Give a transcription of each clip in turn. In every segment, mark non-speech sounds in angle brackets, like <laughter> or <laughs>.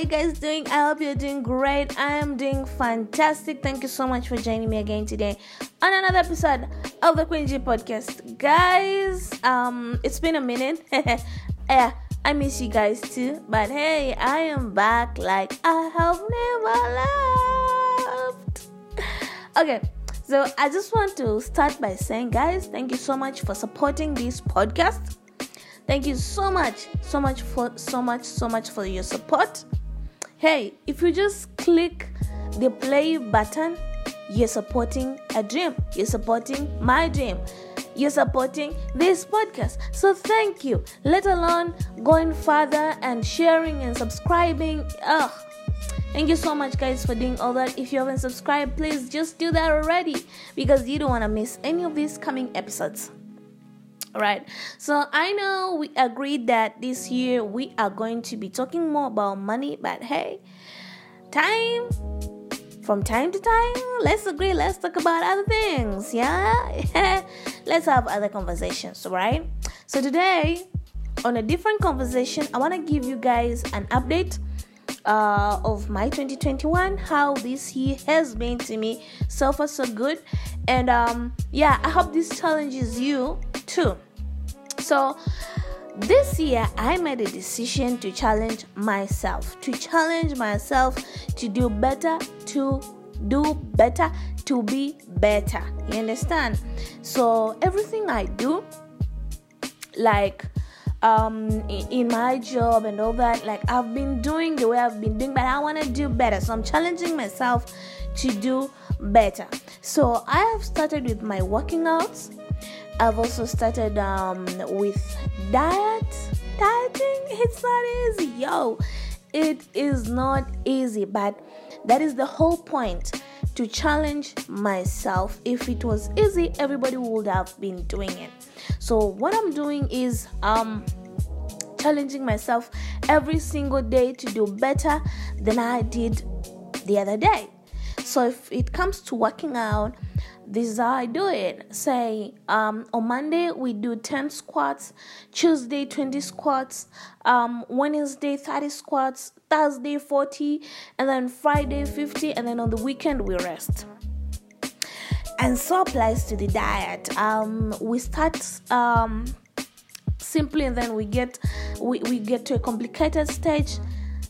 you guys doing? I hope you're doing great. I am doing fantastic. Thank you so much for joining me again today on another episode of the Queen G podcast. Guys, um, it's been a minute. <laughs> yeah, I miss you guys too. But hey, I am back like I have never left. <laughs> Okay, so I just want to start by saying, guys, thank you so much for supporting this podcast. Thank you so much, so much for so much, so much for your support. Hey, if you just click the play button, you're supporting a dream. You're supporting my dream. You're supporting this podcast. So thank you. Let alone going further and sharing and subscribing. Ugh. Thank you so much, guys, for doing all that. If you haven't subscribed, please just do that already because you don't want to miss any of these coming episodes. All right, so I know we agreed that this year we are going to be talking more about money, but hey, time from time to time, let's agree, let's talk about other things, yeah? <laughs> let's have other conversations, right? So today, on a different conversation, I want to give you guys an update uh, of my 2021, how this year has been to me. So far, so good. And um, yeah, I hope this challenges you too. So, this year I made a decision to challenge myself, to challenge myself to do better, to do better, to be better. You understand? So, everything I do, like um in, my job and all that like i've been doing the way i've been doing but i want to do better so i'm challenging myself to do better so i have started with my working out. I've also started um, with diet. Dieting, <laughs> it's not easy, yo. It is not easy, but that is the whole point to challenge myself. If it was easy, everybody would have been doing it. So what I'm doing is um challenging myself every single day to do better than I did the other day. So if it comes to working out, this is how I do it. Say um, on Monday we do 10 squats, Tuesday 20 squats, um, Wednesday 30 squats, Thursday 40, and then Friday 50, and then on the weekend we rest. And so applies to the diet. Um, we start um, simply and then we get we, we get to a complicated stage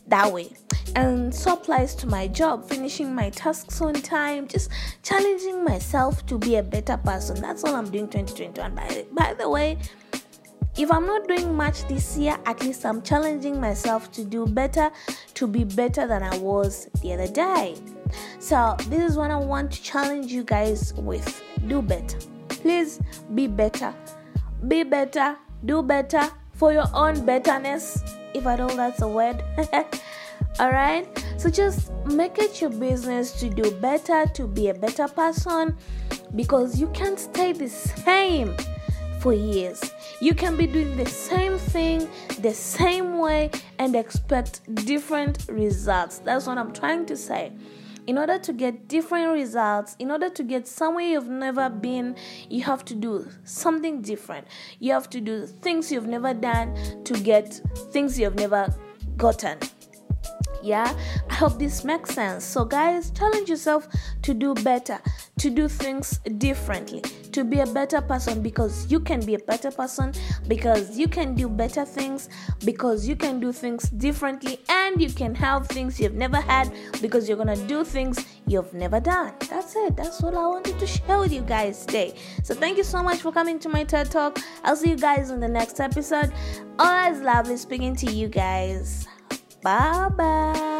that way. And so applies to my job finishing my tasks on time just challenging myself to be a better person. That's all i'm doing 2021 by, by the way if i'm not doing much this year at least i'm challenging myself to do better to be better than i was the other day. So this is what i want to challenge you guys with. Do better. Please be better. Be better. Do better for your own betterness if i know that's a word. <laughs> All right? So just make it your business to do better to be a better person because you can't stay the same for years. You can be doing the same thing the same way and expect different results. That's what i'm trying to say in order to get different results, in order to get somewhere you've never been, you have to do something different. You have to do things you've never done to get things you've never gotten. Yeah? I hope this makes sense. So guys challenge yourself to do better to do things differently to be a better person because you can be a better person because you can do better things because you can do things differently and you can have things you've never had because you're gonna do things you've never done. That's it. That's all i wanted to share with you guys today. So thank you so much for coming to my ted talk. I'll see you guys in the next episode. Always lovely speaking to you guys. Bye bye.